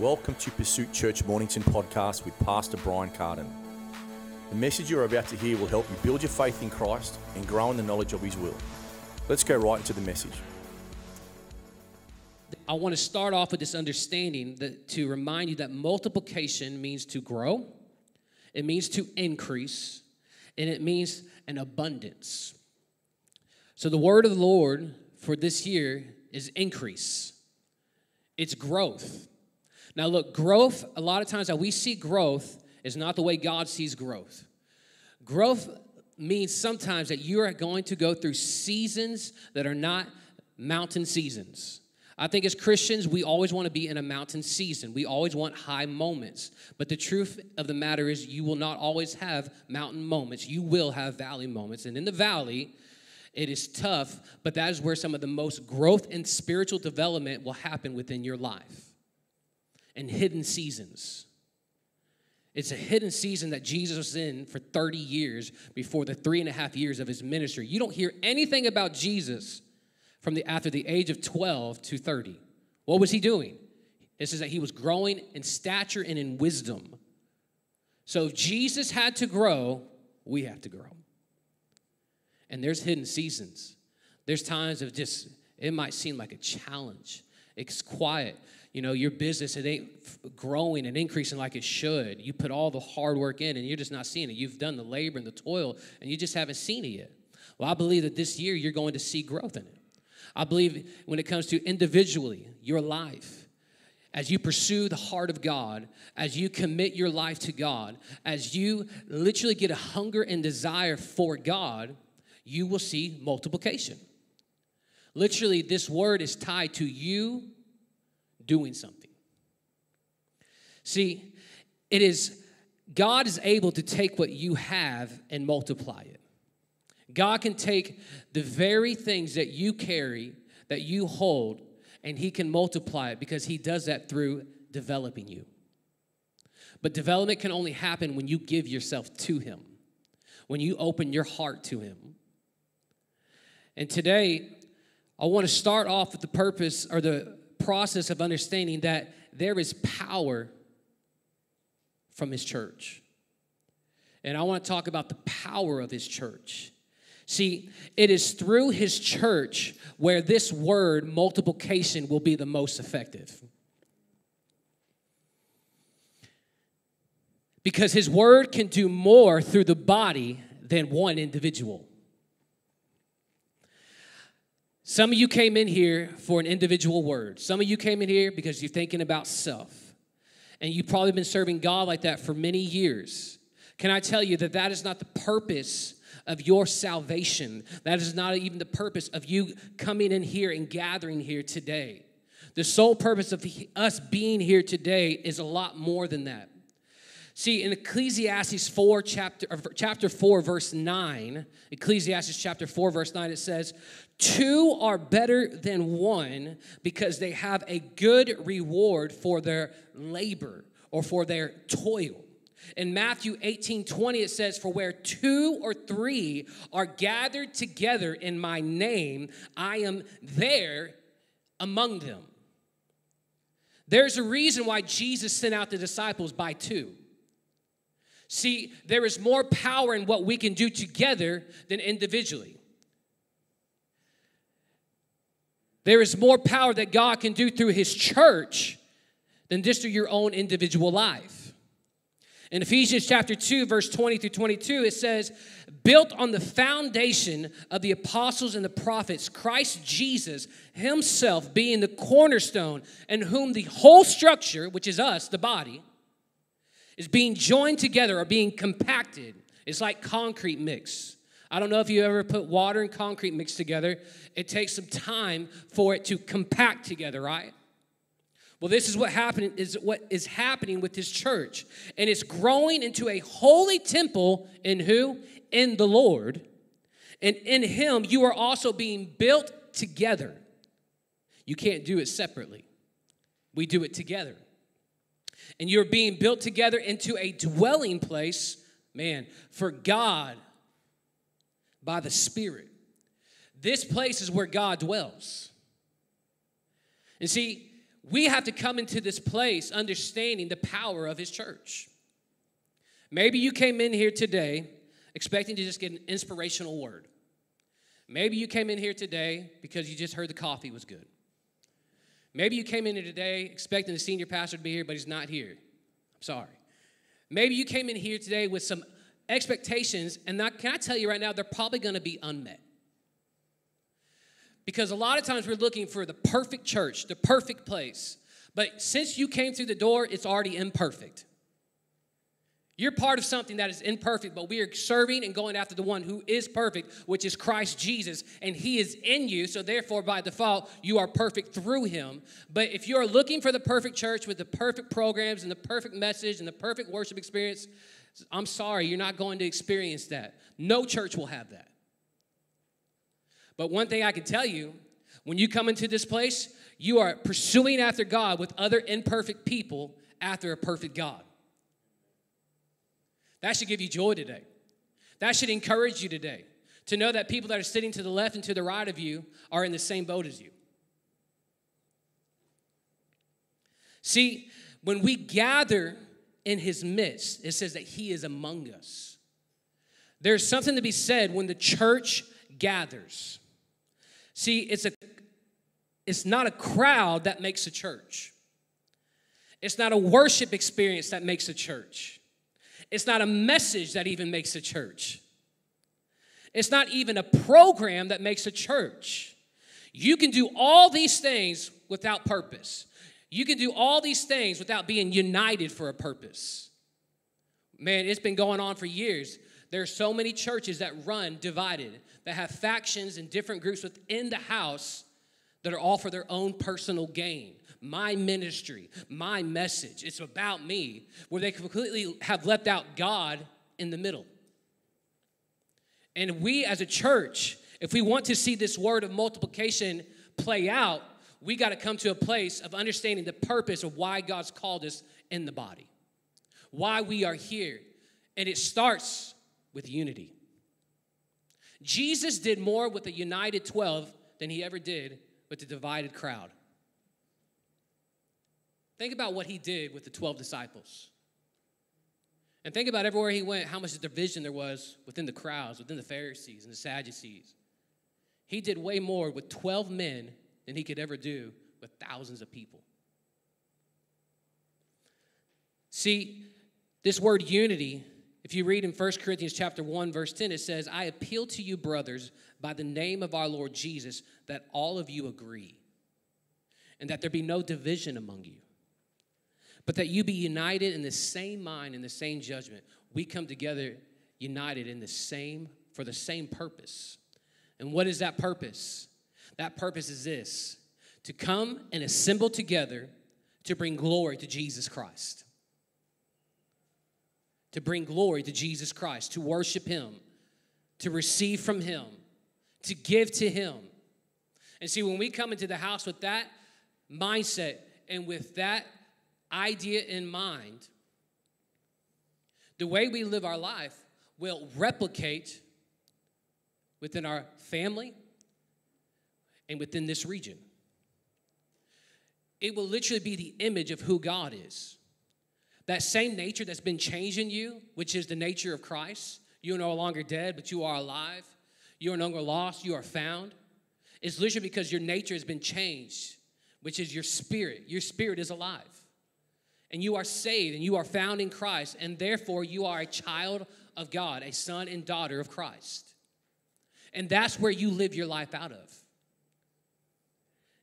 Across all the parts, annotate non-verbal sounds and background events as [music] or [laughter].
Welcome to Pursuit Church Mornington podcast with Pastor Brian Carden. The message you're about to hear will help you build your faith in Christ and grow in the knowledge of His will. Let's go right into the message. I want to start off with this understanding that to remind you that multiplication means to grow, it means to increase, and it means an abundance. So the word of the Lord for this year is increase. It's growth. Now look, growth, a lot of times that we see growth is not the way God sees growth. Growth means sometimes that you are going to go through seasons that are not mountain seasons. I think as Christians, we always want to be in a mountain season. We always want high moments. But the truth of the matter is, you will not always have mountain moments. You will have valley moments. And in the valley, it is tough, but that is where some of the most growth and spiritual development will happen within your life. And hidden seasons. It's a hidden season that Jesus was in for 30 years before the three and a half years of his ministry. You don't hear anything about Jesus from the after the age of 12 to 30. What was he doing? It says that he was growing in stature and in wisdom. So if Jesus had to grow, we have to grow. And there's hidden seasons. There's times of just, it might seem like a challenge. It's quiet. You know, your business, it ain't growing and increasing like it should. You put all the hard work in and you're just not seeing it. You've done the labor and the toil and you just haven't seen it yet. Well, I believe that this year you're going to see growth in it. I believe when it comes to individually, your life, as you pursue the heart of God, as you commit your life to God, as you literally get a hunger and desire for God, you will see multiplication. Literally, this word is tied to you doing something. See, it is God is able to take what you have and multiply it. God can take the very things that you carry, that you hold, and He can multiply it because He does that through developing you. But development can only happen when you give yourself to Him, when you open your heart to Him. And today, I want to start off with the purpose or the process of understanding that there is power from His church. And I want to talk about the power of His church. See, it is through his church where this word multiplication will be the most effective. Because his word can do more through the body than one individual. Some of you came in here for an individual word. Some of you came in here because you're thinking about self. And you've probably been serving God like that for many years. Can I tell you that that is not the purpose of your salvation. That is not even the purpose of you coming in here and gathering here today. The sole purpose of us being here today is a lot more than that. See, in Ecclesiastes 4, chapter, chapter 4, verse 9, Ecclesiastes chapter 4, verse 9, it says, Two are better than one because they have a good reward for their labor or for their toil. In Matthew 18 20, it says, For where two or three are gathered together in my name, I am there among them. There's a reason why Jesus sent out the disciples by two. See, there is more power in what we can do together than individually. There is more power that God can do through His church than just through your own individual life. In Ephesians chapter 2, verse 20 through 22, it says, Built on the foundation of the apostles and the prophets, Christ Jesus himself being the cornerstone, and whom the whole structure, which is us, the body, is being joined together or being compacted. It's like concrete mix. I don't know if you ever put water and concrete mixed together. It takes some time for it to compact together, right? Well, this is what happened is what is happening with this church. And it's growing into a holy temple in who? In the Lord. And in him you are also being built together. You can't do it separately. We do it together. And you're being built together into a dwelling place, man, for God by the Spirit. This place is where God dwells. And see, we have to come into this place understanding the power of his church. Maybe you came in here today expecting to just get an inspirational word. Maybe you came in here today because you just heard the coffee was good. Maybe you came in here today expecting the senior pastor to be here, but he's not here. I'm sorry. Maybe you came in here today with some expectations, and that, can I tell you right now, they're probably going to be unmet. Because a lot of times we're looking for the perfect church, the perfect place. But since you came through the door, it's already imperfect. You're part of something that is imperfect, but we are serving and going after the one who is perfect, which is Christ Jesus, and he is in you. So, therefore, by default, you are perfect through him. But if you are looking for the perfect church with the perfect programs and the perfect message and the perfect worship experience, I'm sorry, you're not going to experience that. No church will have that. But one thing I can tell you when you come into this place, you are pursuing after God with other imperfect people after a perfect God. That should give you joy today. That should encourage you today to know that people that are sitting to the left and to the right of you are in the same boat as you. See, when we gather in his midst, it says that he is among us. There's something to be said when the church gathers. See, it's a it's not a crowd that makes a church. It's not a worship experience that makes a church. It's not a message that even makes a church. It's not even a program that makes a church. You can do all these things without purpose. You can do all these things without being united for a purpose. Man, it's been going on for years. There are so many churches that run divided, that have factions and different groups within the house that are all for their own personal gain my ministry, my message. It's about me, where they completely have left out God in the middle. And we as a church, if we want to see this word of multiplication play out, we got to come to a place of understanding the purpose of why God's called us in the body, why we are here. And it starts with unity. Jesus did more with the united 12 than he ever did with the divided crowd. Think about what he did with the 12 disciples. And think about everywhere he went, how much division there was within the crowds, within the Pharisees and the Sadducees. He did way more with 12 men than he could ever do with thousands of people. See, this word unity, if you read in 1 Corinthians chapter 1 verse 10 it says, "I appeal to you brothers by the name of our Lord Jesus that all of you agree and that there be no division among you." but that you be united in the same mind and the same judgment. We come together united in the same, for the same purpose. And what is that purpose? That purpose is this to come and assemble together to bring glory to Jesus Christ. To bring glory to Jesus Christ, to worship Him, to receive from Him, to give to Him. And see, when we come into the house with that mindset and with that idea in mind, the way we live our life will replicate within our family and within this region. It will literally be the image of who God is. That same nature that's been changed in you, which is the nature of Christ, you are no longer dead, but you are alive. You are no longer lost, you are found. It's literally because your nature has been changed, which is your spirit. Your spirit is alive and you are saved and you are found in Christ, and therefore you are a child of God, a son and daughter of Christ. And that's where you live your life out of.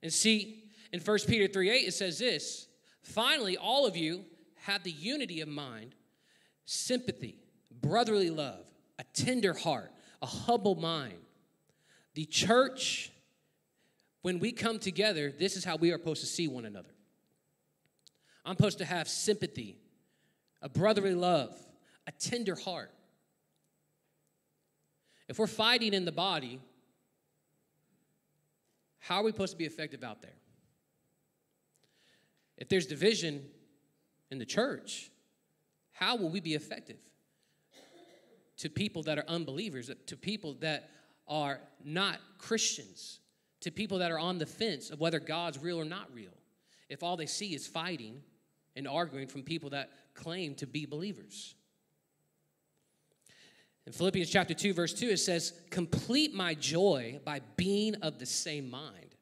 And see, in 1 Peter 3 8, it says this finally, all of you have the unity of mind, sympathy, brotherly love, a tender heart, a humble mind. The church, when we come together, this is how we are supposed to see one another. I'm supposed to have sympathy, a brotherly love, a tender heart. If we're fighting in the body, how are we supposed to be effective out there? If there's division in the church, how will we be effective? To people that are unbelievers, to people that are not Christians, to people that are on the fence of whether God's real or not real. if all they see is fighting and arguing from people that claim to be believers? In Philippians chapter 2, verse 2, it says, Complete my joy by being of the same mind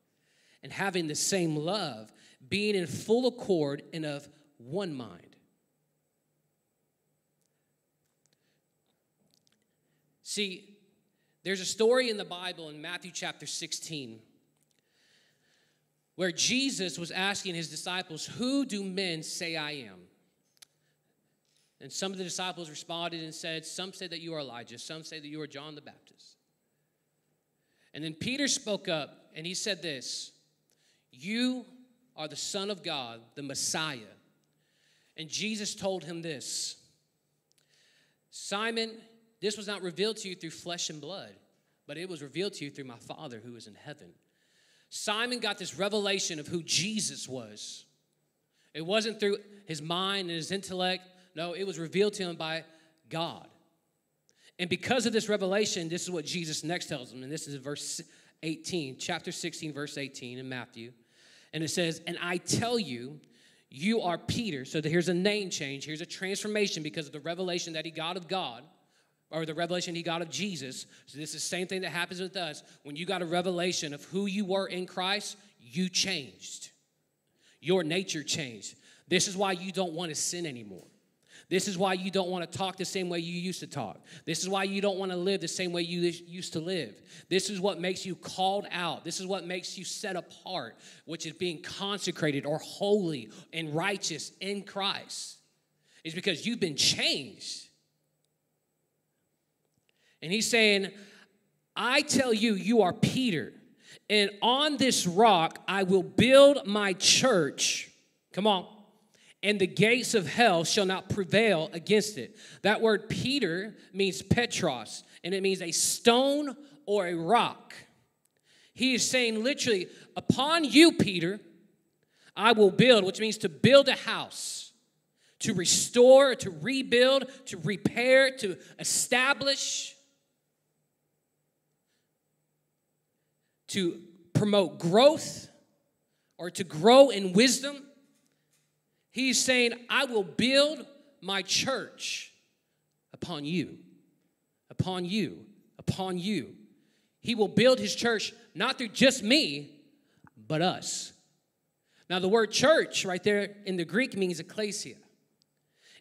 and having the same love, being in full accord and of one mind. See, there's a story in the Bible in Matthew chapter 16 where Jesus was asking his disciples, Who do men say I am? And some of the disciples responded and said, Some say that you are Elijah, some say that you are John the Baptist. And then Peter spoke up and he said this You are the Son of God, the Messiah. And Jesus told him this Simon, this was not revealed to you through flesh and blood, but it was revealed to you through my Father who is in heaven. Simon got this revelation of who Jesus was. It wasn't through his mind and his intellect, no, it was revealed to him by God. And because of this revelation, this is what Jesus next tells him. And this is verse 18, chapter 16, verse 18 in Matthew. And it says, And I tell you, you are Peter. So here's a name change. Here's a transformation because of the revelation that he got of God or the revelation he got of Jesus. So this is the same thing that happens with us. When you got a revelation of who you were in Christ, you changed. Your nature changed. This is why you don't want to sin anymore. This is why you don't want to talk the same way you used to talk. This is why you don't want to live the same way you used to live. This is what makes you called out. This is what makes you set apart, which is being consecrated or holy and righteous in Christ. Is because you've been changed. And he's saying, I tell you, you are Peter, and on this rock I will build my church. Come on and the gates of hell shall not prevail against it. That word Peter means Petros, and it means a stone or a rock. He is saying literally, upon you, Peter, I will build, which means to build a house, to restore, to rebuild, to repair, to establish, to promote growth or to grow in wisdom He's saying, I will build my church upon you, upon you, upon you. He will build his church not through just me, but us. Now, the word church right there in the Greek means ecclesia,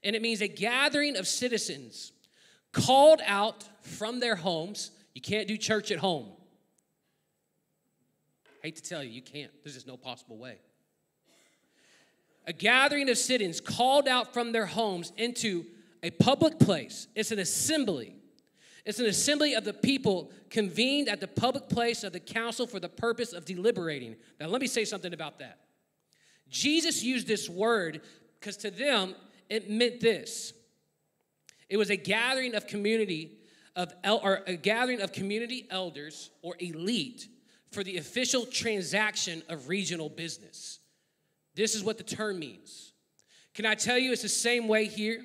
and it means a gathering of citizens called out from their homes. You can't do church at home. I hate to tell you, you can't. There's just no possible way a gathering of citizens called out from their homes into a public place. It's an assembly. It's an assembly of the people convened at the public place of the council for the purpose of deliberating. Now, let me say something about that. Jesus used this word because to them it meant this it was a gathering of community of el- or a gathering of community elders or elite for the official transaction of regional business this is what the term means. Can I tell you it's the same way here?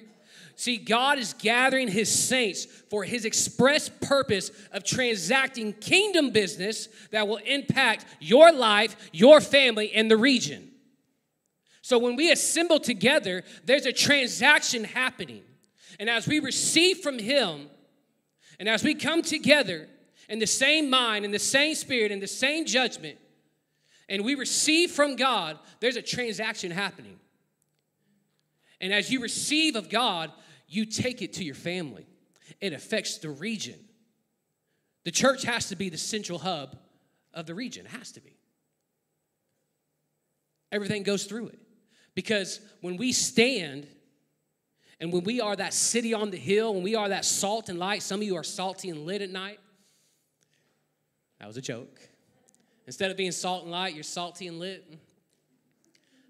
See, God is gathering his saints for his express purpose of transacting kingdom business that will impact your life, your family, and the region. So when we assemble together, there's a transaction happening. And as we receive from him, and as we come together in the same mind, in the same spirit, in the same judgment, and we receive from God, there's a transaction happening. And as you receive of God, you take it to your family. It affects the region. The church has to be the central hub of the region, it has to be. Everything goes through it. Because when we stand and when we are that city on the hill, when we are that salt and light, some of you are salty and lit at night. That was a joke. Instead of being salt and light, you're salty and lit.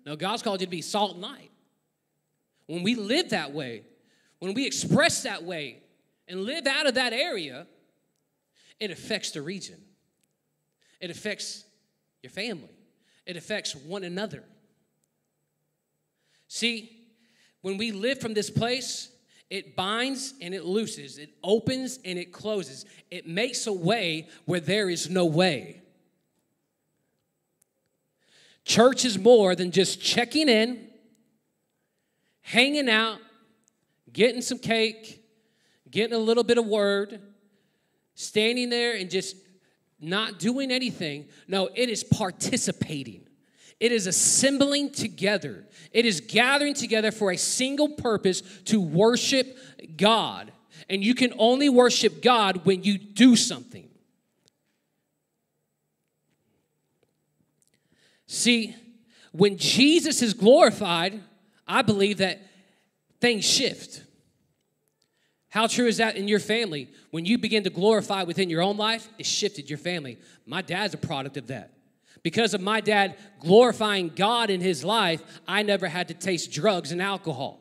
No, God's called you to be salt and light. When we live that way, when we express that way and live out of that area, it affects the region. It affects your family. It affects one another. See, when we live from this place, it binds and it looses, it opens and it closes. It makes a way where there is no way. Church is more than just checking in, hanging out, getting some cake, getting a little bit of word, standing there and just not doing anything. No, it is participating. It is assembling together. It is gathering together for a single purpose to worship God. And you can only worship God when you do something. See, when Jesus is glorified, I believe that things shift. How true is that in your family? When you begin to glorify within your own life, it shifted your family. My dad's a product of that. Because of my dad glorifying God in his life, I never had to taste drugs and alcohol.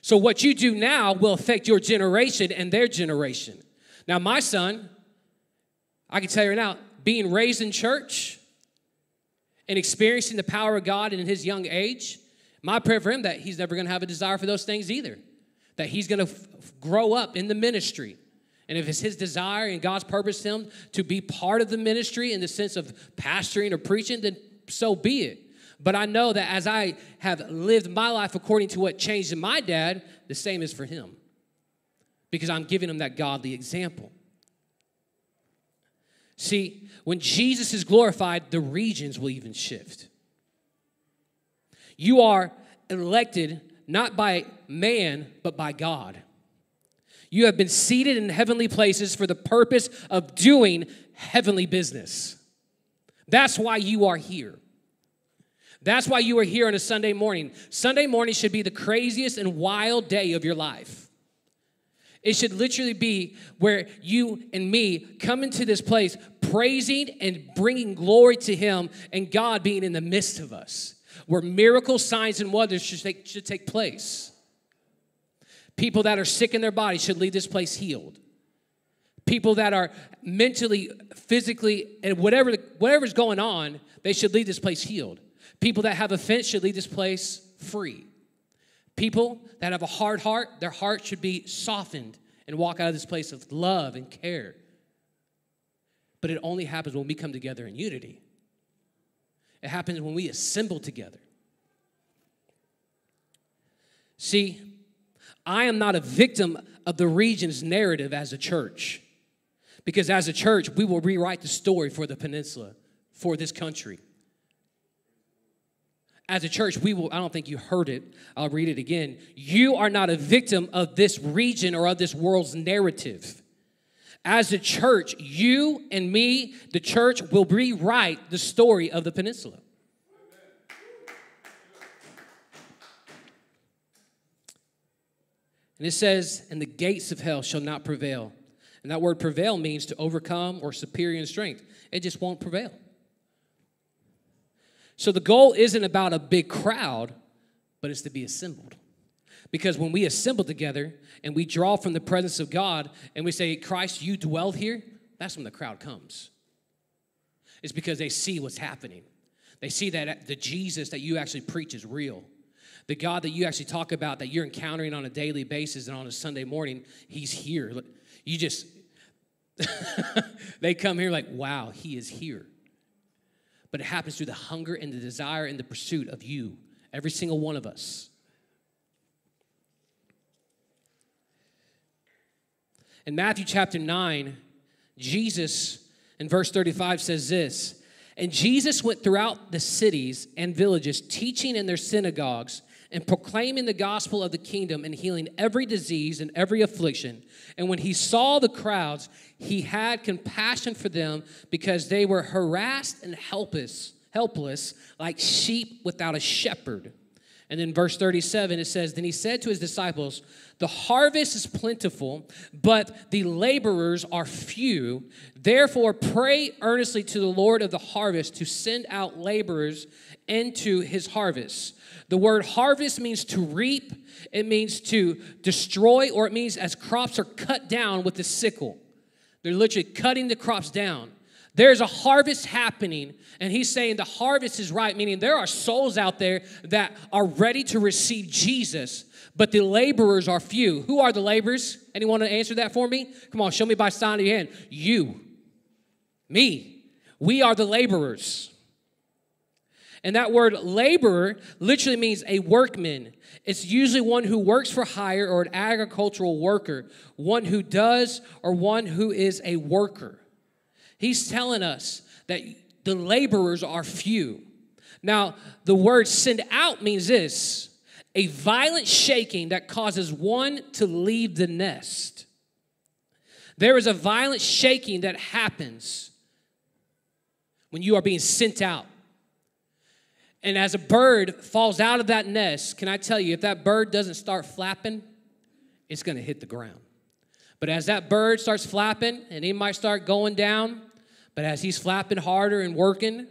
So, what you do now will affect your generation and their generation. Now, my son, I can tell you right now, being raised in church, and experiencing the power of God in his young age, my prayer for him that he's never going to have a desire for those things either. That he's going to f- grow up in the ministry. And if it's his desire and God's purpose to him to be part of the ministry in the sense of pastoring or preaching, then so be it. But I know that as I have lived my life according to what changed in my dad, the same is for him. Because I'm giving him that godly example. See, when Jesus is glorified, the regions will even shift. You are elected not by man, but by God. You have been seated in heavenly places for the purpose of doing heavenly business. That's why you are here. That's why you are here on a Sunday morning. Sunday morning should be the craziest and wild day of your life. It should literally be where you and me come into this place praising and bringing glory to Him and God being in the midst of us, where miracles, signs, and wonders should take, should take place. People that are sick in their body should leave this place healed. People that are mentally, physically, and whatever whatever's going on, they should leave this place healed. People that have offense should leave this place free. People that have a hard heart, their heart should be softened and walk out of this place of love and care. But it only happens when we come together in unity. It happens when we assemble together. See, I am not a victim of the region's narrative as a church. Because as a church, we will rewrite the story for the peninsula, for this country as a church, we will, I don't think you heard it. I'll read it again. You are not a victim of this region or of this world's narrative. As a church, you and me, the church, will rewrite the story of the peninsula. And it says, and the gates of hell shall not prevail. And that word prevail means to overcome or superior in strength. It just won't prevail. So the goal isn't about a big crowd, but it's to be assembled. Because when we assemble together and we draw from the presence of God and we say, Christ, you dwell here, that's when the crowd comes. It's because they see what's happening. They see that uh, the Jesus that you actually preach is real. The God that you actually talk about that you're encountering on a daily basis and on a Sunday morning, He's here. You just, [laughs] they come here like, wow, He is here but it happens through the hunger and the desire and the pursuit of you, every single one of us. In Matthew chapter 9, Jesus in verse 35 says this And Jesus went throughout the cities and villages, teaching in their synagogues and proclaiming the gospel of the kingdom and healing every disease and every affliction. And when he saw the crowds, he had compassion for them because they were harassed and helpless, helpless like sheep without a shepherd. And in verse 37, it says, Then he said to his disciples, The harvest is plentiful, but the laborers are few. Therefore, pray earnestly to the Lord of the harvest to send out laborers into his harvest. The word harvest means to reap, it means to destroy, or it means as crops are cut down with the sickle. They're literally cutting the crops down. There's a harvest happening, and he's saying the harvest is right, meaning there are souls out there that are ready to receive Jesus, but the laborers are few. Who are the laborers? Anyone to answer that for me? Come on, show me by sign of your hand. You, me, we are the laborers. And that word laborer literally means a workman. It's usually one who works for hire or an agricultural worker, one who does or one who is a worker. He's telling us that the laborers are few. Now, the word send out means this a violent shaking that causes one to leave the nest. There is a violent shaking that happens when you are being sent out. And as a bird falls out of that nest, can I tell you, if that bird doesn't start flapping, it's gonna hit the ground. But as that bird starts flapping, and he might start going down, but as he's flapping harder and working,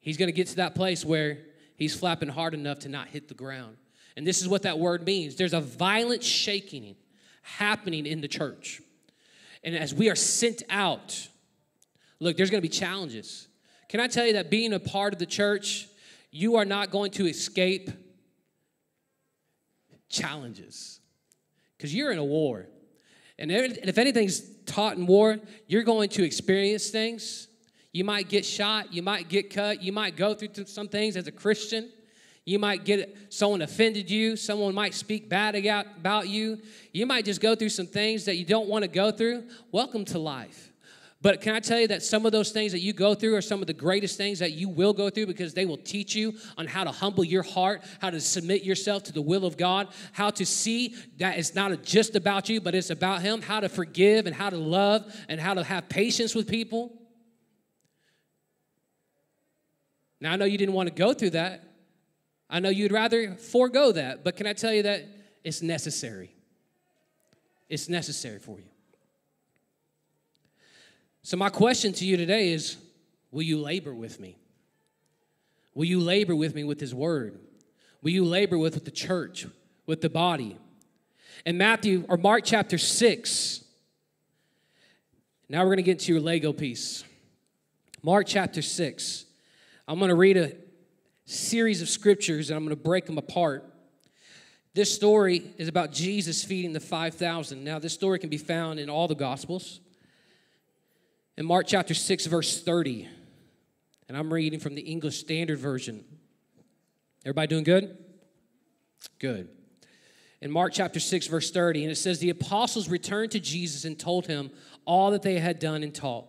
he's gonna get to that place where he's flapping hard enough to not hit the ground. And this is what that word means there's a violent shaking happening in the church. And as we are sent out, look, there's gonna be challenges. Can I tell you that being a part of the church, you are not going to escape challenges because you're in a war. And if anything's taught in war, you're going to experience things. You might get shot, you might get cut, you might go through some things as a Christian. You might get someone offended you, someone might speak bad about you. You might just go through some things that you don't want to go through. Welcome to life. But can I tell you that some of those things that you go through are some of the greatest things that you will go through because they will teach you on how to humble your heart, how to submit yourself to the will of God, how to see that it's not just about you, but it's about Him, how to forgive and how to love and how to have patience with people. Now, I know you didn't want to go through that. I know you'd rather forego that, but can I tell you that it's necessary? It's necessary for you. So, my question to you today is Will you labor with me? Will you labor with me with His Word? Will you labor with, the church, with the body? In Matthew or Mark chapter 6, now we're going to get to your Lego piece. Mark chapter 6. I'm going to read a series of scriptures and I'm going to break them apart. This story is about Jesus feeding the 5,000. Now, this story can be found in all the Gospels in Mark chapter 6, verse 30. And I'm reading from the English Standard Version. Everybody doing good? Good. In Mark chapter 6, verse 30, and it says, The apostles returned to Jesus and told him all that they had done and taught.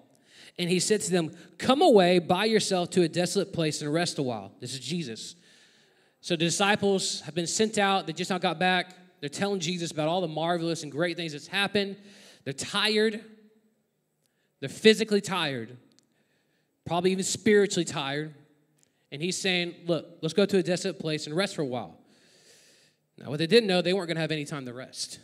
And he said to them, Come away by yourself to a desolate place and rest a while. This is Jesus. So the disciples have been sent out. They just now got back. They're telling Jesus about all the marvelous and great things that's happened. They're tired. They're physically tired, probably even spiritually tired. And he's saying, Look, let's go to a desolate place and rest for a while. Now, what they didn't know, they weren't going to have any time to rest.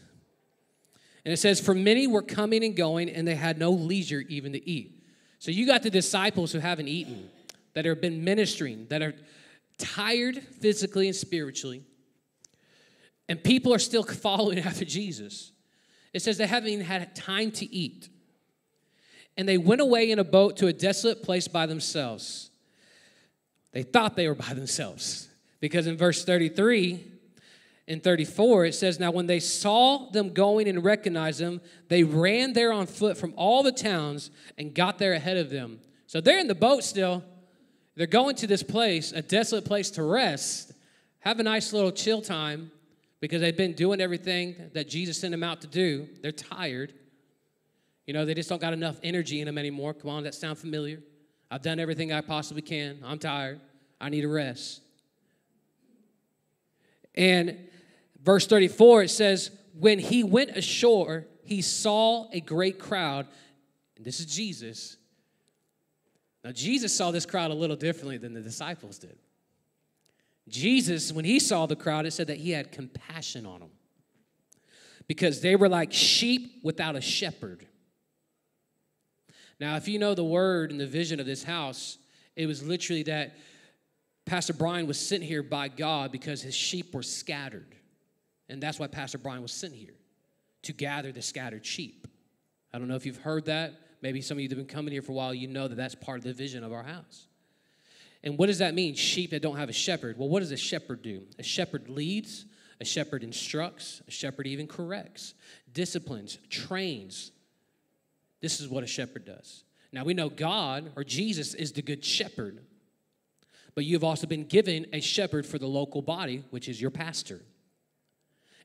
And it says, For many were coming and going, and they had no leisure even to eat. So you got the disciples who haven't eaten, that have been ministering, that are tired physically and spiritually, and people are still [laughs] following after Jesus. It says they haven't even had time to eat and they went away in a boat to a desolate place by themselves. They thought they were by themselves because in verse 33 and 34 it says, Now when they saw them going and recognized them, they ran there on foot from all the towns and got there ahead of them. So they're in the boat still. They're going to this place, a desolate place to rest, have a nice little chill time because they've been doing everything that Jesus sent them out to do. They're tired. You know, they just don't got enough energy in them anymore. Come on, that sound familiar? I've done everything I possibly can. I'm tired. I need a rest. And verse 34, it says, When he went ashore, he saw a great crowd. And this is Jesus. Now, Jesus saw this crowd a little differently than the disciples did. Jesus, when he saw the crowd, it said that he had compassion on them because they were like sheep without a shepherd. Now, if you know the word and the vision of this house, it was literally that Pastor Brian was sent here by God because his sheep were scattered. And that's why Pastor Brian was sent here to gather the scattered sheep. I don't know if you've heard that. Maybe some of you that have been coming here for a while, you know that that's part of the vision of our house. And what does that mean? Sheep that don't have a shepherd. Well, what does a shepherd do? A shepherd leads, a shepherd instructs, a shepherd even corrects, disciplines, trains, this is what a shepherd does. Now we know God or Jesus is the good shepherd. but you've also been given a shepherd for the local body, which is your pastor.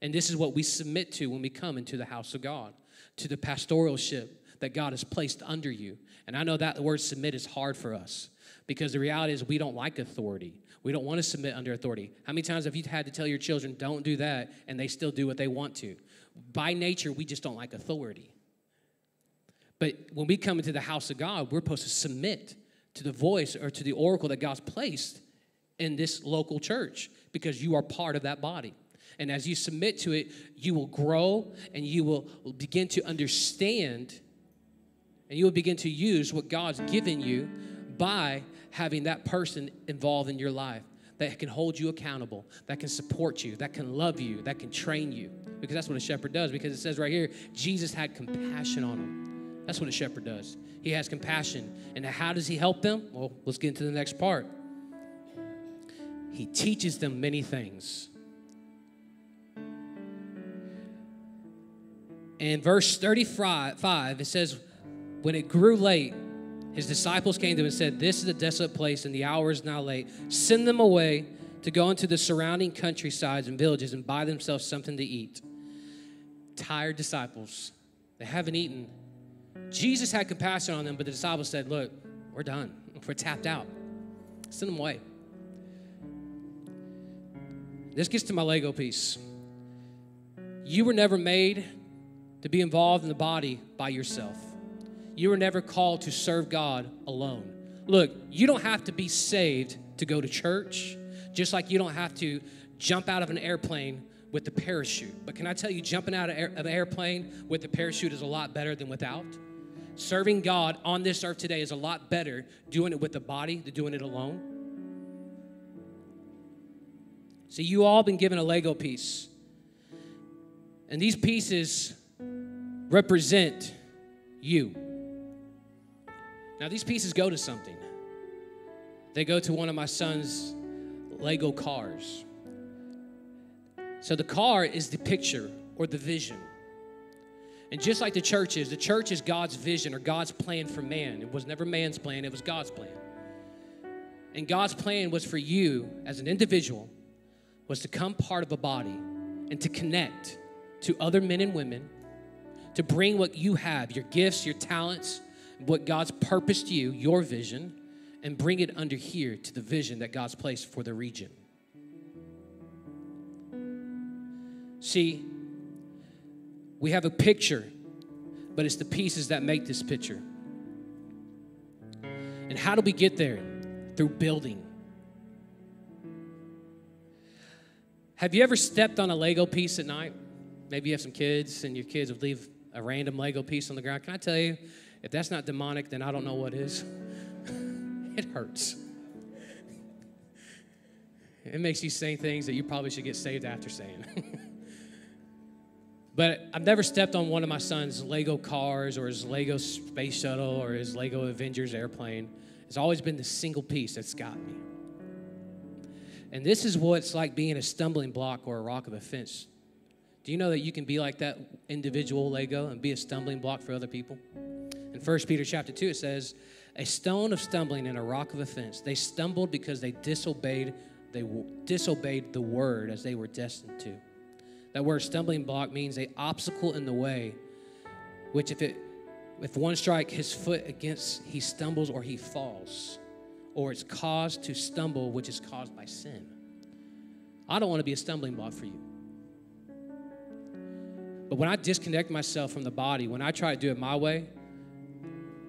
And this is what we submit to when we come into the house of God, to the pastoralship that God has placed under you. And I know that the word submit is hard for us because the reality is we don't like authority. We don't want to submit under authority. How many times have you had to tell your children, don't do that, and they still do what they want to? By nature, we just don't like authority. But when we come into the house of God, we're supposed to submit to the voice or to the oracle that God's placed in this local church because you are part of that body. And as you submit to it, you will grow and you will begin to understand and you will begin to use what God's given you by having that person involved in your life that can hold you accountable, that can support you, that can love you, that can train you. Because that's what a shepherd does. Because it says right here, Jesus had compassion on them. That's what a shepherd does. He has compassion. And how does he help them? Well, let's get into the next part. He teaches them many things. In verse 35, it says, When it grew late, his disciples came to him and said, This is a desolate place, and the hour is now late. Send them away to go into the surrounding countrysides and villages and buy themselves something to eat. Tired disciples, they haven't eaten. Jesus had compassion on them, but the disciples said, Look, we're done. We're tapped out. Send them away. This gets to my Lego piece. You were never made to be involved in the body by yourself. You were never called to serve God alone. Look, you don't have to be saved to go to church, just like you don't have to jump out of an airplane with the parachute. But can I tell you, jumping out of, an airplane with the parachute is a lot better than without? Serving God on this earth today is a lot better doing it with the body than doing it alone. So, you all been given a Lego piece. And these pieces represent you. Now, these pieces go to something. They go to one of my son's Lego cars. So, the car is the picture or the vision. And just like the church is, the church is God's vision or God's plan for man. It was never man's plan, it was God's plan. And God's plan was for you as an individual was to come part of a body and to connect to other men and women, to bring what you have, your gifts, your talents, what God's purposed you, your vision, and bring it under here to the vision that God's placed for the region. See, we have a picture, but it's the pieces that make this picture. And how do we get there? Through building. Have you ever stepped on a Lego piece at night? Maybe you have some kids and your kids would leave a random Lego piece on the ground. Can I tell you, if that's not demonic, then I don't know what is. [laughs] it hurts. It makes you say things that you probably should get saved after saying. [laughs] but I've never stepped on one of my son's Lego cars or his Lego space shuttle or his Lego Avengers airplane. It's always been the single piece that's got me. And this is what it's like being a stumbling block or a rock of offense. Do you know that you can be like that individual Lego and be a stumbling block for other people? In 1 Peter chapter 2, it says, A stone of stumbling and a rock of offense. They stumbled because they disobeyed, they disobeyed the word as they were destined to. That word stumbling block means a obstacle in the way, which if it if one strike his foot against, he stumbles or he falls or it's caused to stumble, which is caused by sin. I don't want to be a stumbling block for you. But when I disconnect myself from the body, when I try to do it my way,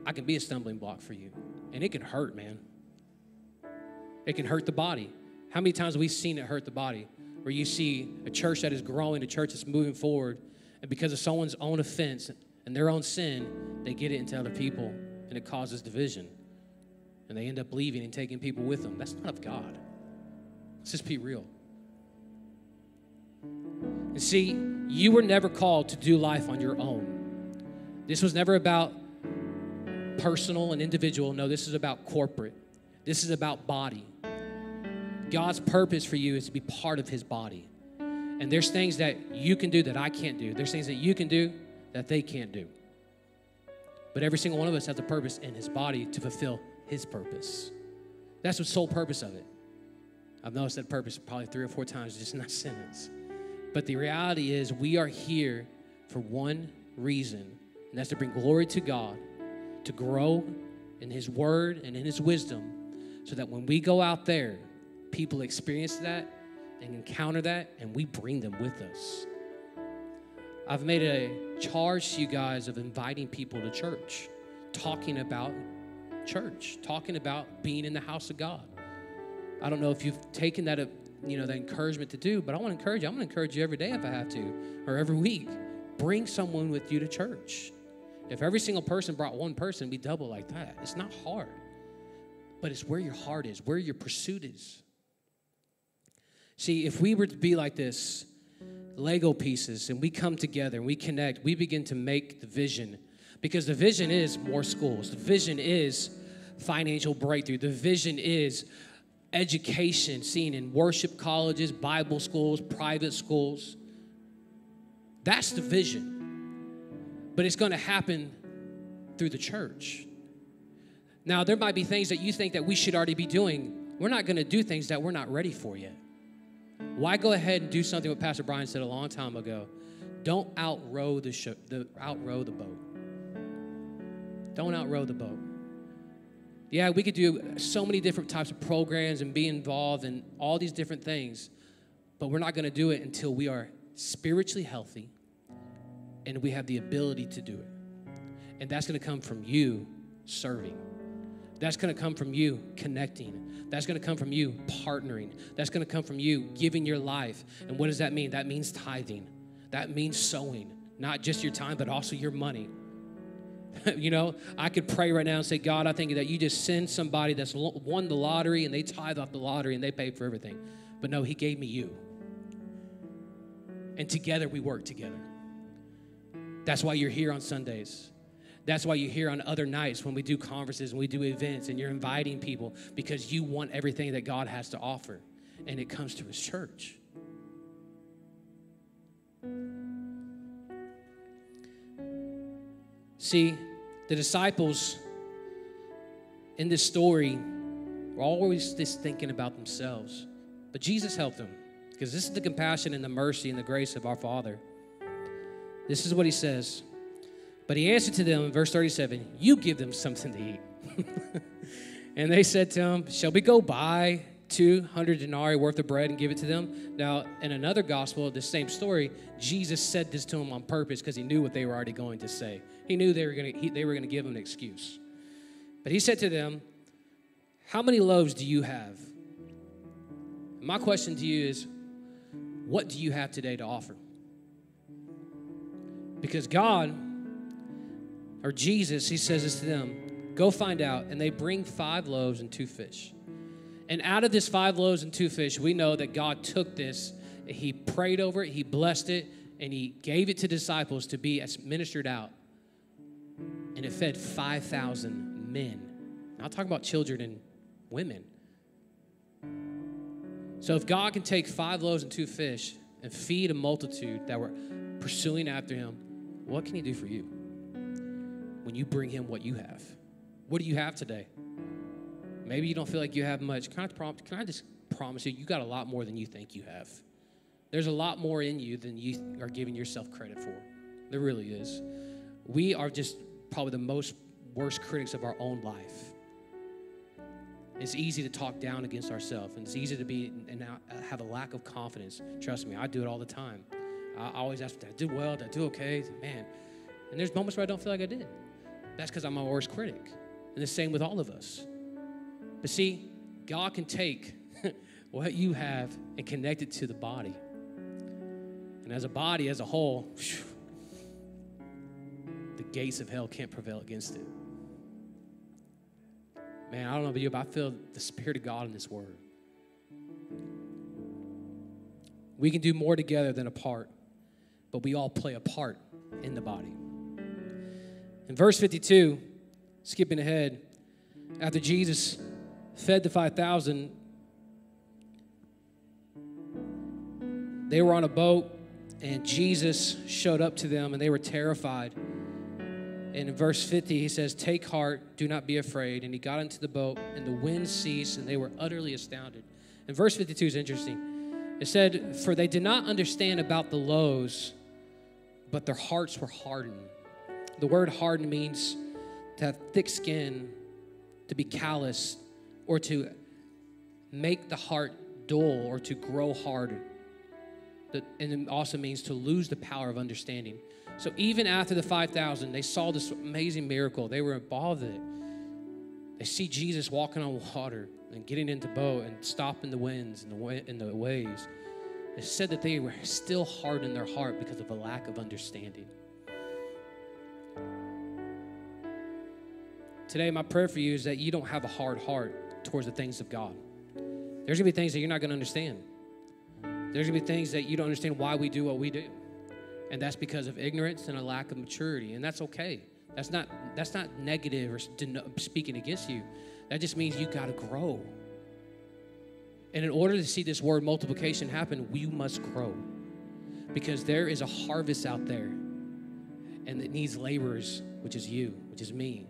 I can be a stumbling block for you. And it can hurt, man. It can hurt the body. How many times have we seen it hurt the body? Where you see a church that is growing, a church that's moving forward, and because of someone's own offense and their own sin, they get it into other people, and it causes division and they end up leaving and taking people with them. That's not of God. Let's just be real. And see, you were never called to do life on your own. This was never about personal and individual. No, this is about corporate. This is about body. God's purpose for you is to be part of his body. And there's things that you can do that I can't do. There's things that you can do that they can't do. But every single one of us has a purpose in his body to fulfill his purpose. That's the sole purpose of it. I've noticed that purpose probably three or four times just in that [laughs] sentence. But the reality is, we are here for one reason, and that's to bring glory to God, to grow in His Word and in His wisdom, so that when we go out there, people experience that and encounter that, and we bring them with us. I've made a charge to you guys of inviting people to church, talking about church, talking about being in the house of God. I don't know if you've taken that, uh, you know, that encouragement to do, but I want to encourage you. I'm going to encourage you every day if I have to, or every week. Bring someone with you to church. If every single person brought one person, we double like that. It's not hard, but it's where your heart is, where your pursuit is. See, if we were to be like this, Lego pieces, and we come together and we connect, we begin to make the vision. Because the vision is more schools, the vision is financial breakthrough, the vision is education seen in worship colleges, Bible schools, private schools. That's the vision. But it's going to happen through the church. Now, there might be things that you think that we should already be doing. We're not going to do things that we're not ready for yet. Why go ahead and do something what Pastor Brian said a long time ago? Don't outrow the, sh- the outrow the boat. Don't outrow the boat. Yeah, we could do so many different types of programs and be involved in all these different things, but we're not going to do it until we are spiritually healthy and we have the ability to do it. And that's going to come from you serving. That's going to come from you connecting. That's going to come from you partnering. That's going to come from you giving your life. And what does that mean? That means tithing. That means sowing, not just your time, but also your money. [laughs] you know, I could pray right now and say, God, I think that you just send somebody that's won the lottery and they tithe off the lottery and they pay for everything. But no, He gave me you. And together we work together. That's why you're here on Sundays. That's why you here on other nights when we do conferences and we do events and you're inviting people because you want everything that God has to offer. And it comes to His church. See, the disciples in this story were always just thinking about themselves. But Jesus helped them because this is the compassion and the mercy and the grace of our Father. This is what he says. But he answered to them in verse 37 You give them something to eat. [laughs] and they said to him, Shall we go buy 200 denarii worth of bread and give it to them? Now, in another gospel, of the same story, Jesus said this to them on purpose because he knew what they were already going to say. He knew they were going to, they were going to give him an excuse. But he said to them, How many loaves do you have? My question to you is, What do you have today to offer? Because God, or Jesus, he says this to them go find out. And they bring five loaves and two fish. And out of this five loaves and two fish, we know that God took this, he prayed over it, he blessed it, and he gave it to disciples to be ministered out and it fed 5,000 men. Not talking about children and women. So if God can take five loaves and two fish and feed a multitude that were pursuing after him, what can he do for you when you bring him what you have? What do you have today? Maybe you don't feel like you have much. Can I, prom- can I just promise you, you got a lot more than you think you have. There's a lot more in you than you are giving yourself credit for. There really is. We are just probably the most worst critics of our own life. It's easy to talk down against ourselves, and it's easy to be and have a lack of confidence. Trust me, I do it all the time. I always ask, "Did I do well? Did I do okay?" Man, and there's moments where I don't feel like I did. That's because I'm my worst critic, and the same with all of us. But see, God can take [laughs] what you have and connect it to the body, and as a body, as a whole. The gates of hell can't prevail against it. Man, I don't know about you, but I feel the Spirit of God in this word. We can do more together than apart, but we all play a part in the body. In verse 52, skipping ahead, after Jesus fed the 5,000, they were on a boat, and Jesus showed up to them, and they were terrified. And in verse 50, he says, Take heart, do not be afraid. And he got into the boat, and the wind ceased, and they were utterly astounded. And verse 52 is interesting. It said, For they did not understand about the loaves, but their hearts were hardened. The word hardened means to have thick skin, to be callous, or to make the heart dull or to grow hard. And it also means to lose the power of understanding. So even after the 5,000, they saw this amazing miracle. They were involved in it. They see Jesus walking on water and getting into boat and stopping the winds and the, and the waves. It said that they were still hard in their heart because of a lack of understanding. Today, my prayer for you is that you don't have a hard heart towards the things of God. There's gonna be things that you're not gonna understand. There's gonna be things that you don't understand why we do what we do. And that's because of ignorance and a lack of maturity. And that's okay. That's not that's not negative or speaking against you. That just means you got to grow. And in order to see this word multiplication happen, we must grow. Because there is a harvest out there and it needs laborers, which is you, which is me.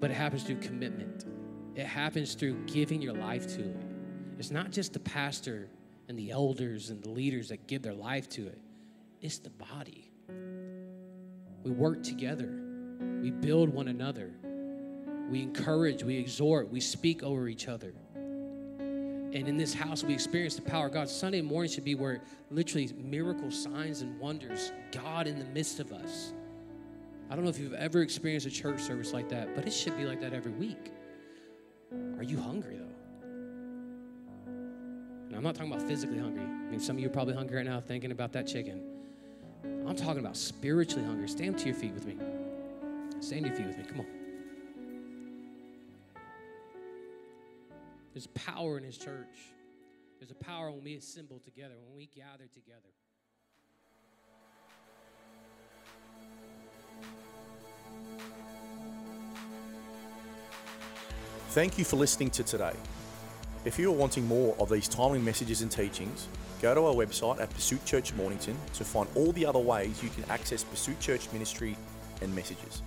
But it happens through commitment. It happens through giving your life to it. It's not just the pastor and the elders and the leaders that give their life to it, it's the body. We work together, we build one another, we encourage, we exhort, we speak over each other. And in this house, we experience the power of God. Sunday morning should be where literally miracle signs and wonders, God in the midst of us. I don't know if you've ever experienced a church service like that, but it should be like that every week. Are you hungry though? And I'm not talking about physically hungry. I mean, some of you are probably hungry right now thinking about that chicken. I'm talking about spiritually hungry. Stand to your feet with me. Stand to your feet with me. Come on. There's power in His church. There's a power when we assemble together, when we gather together. Thank you for listening to today. If you are wanting more of these timely messages and teachings, go to our website at Pursuit Church Mornington to find all the other ways you can access Pursuit Church ministry and messages.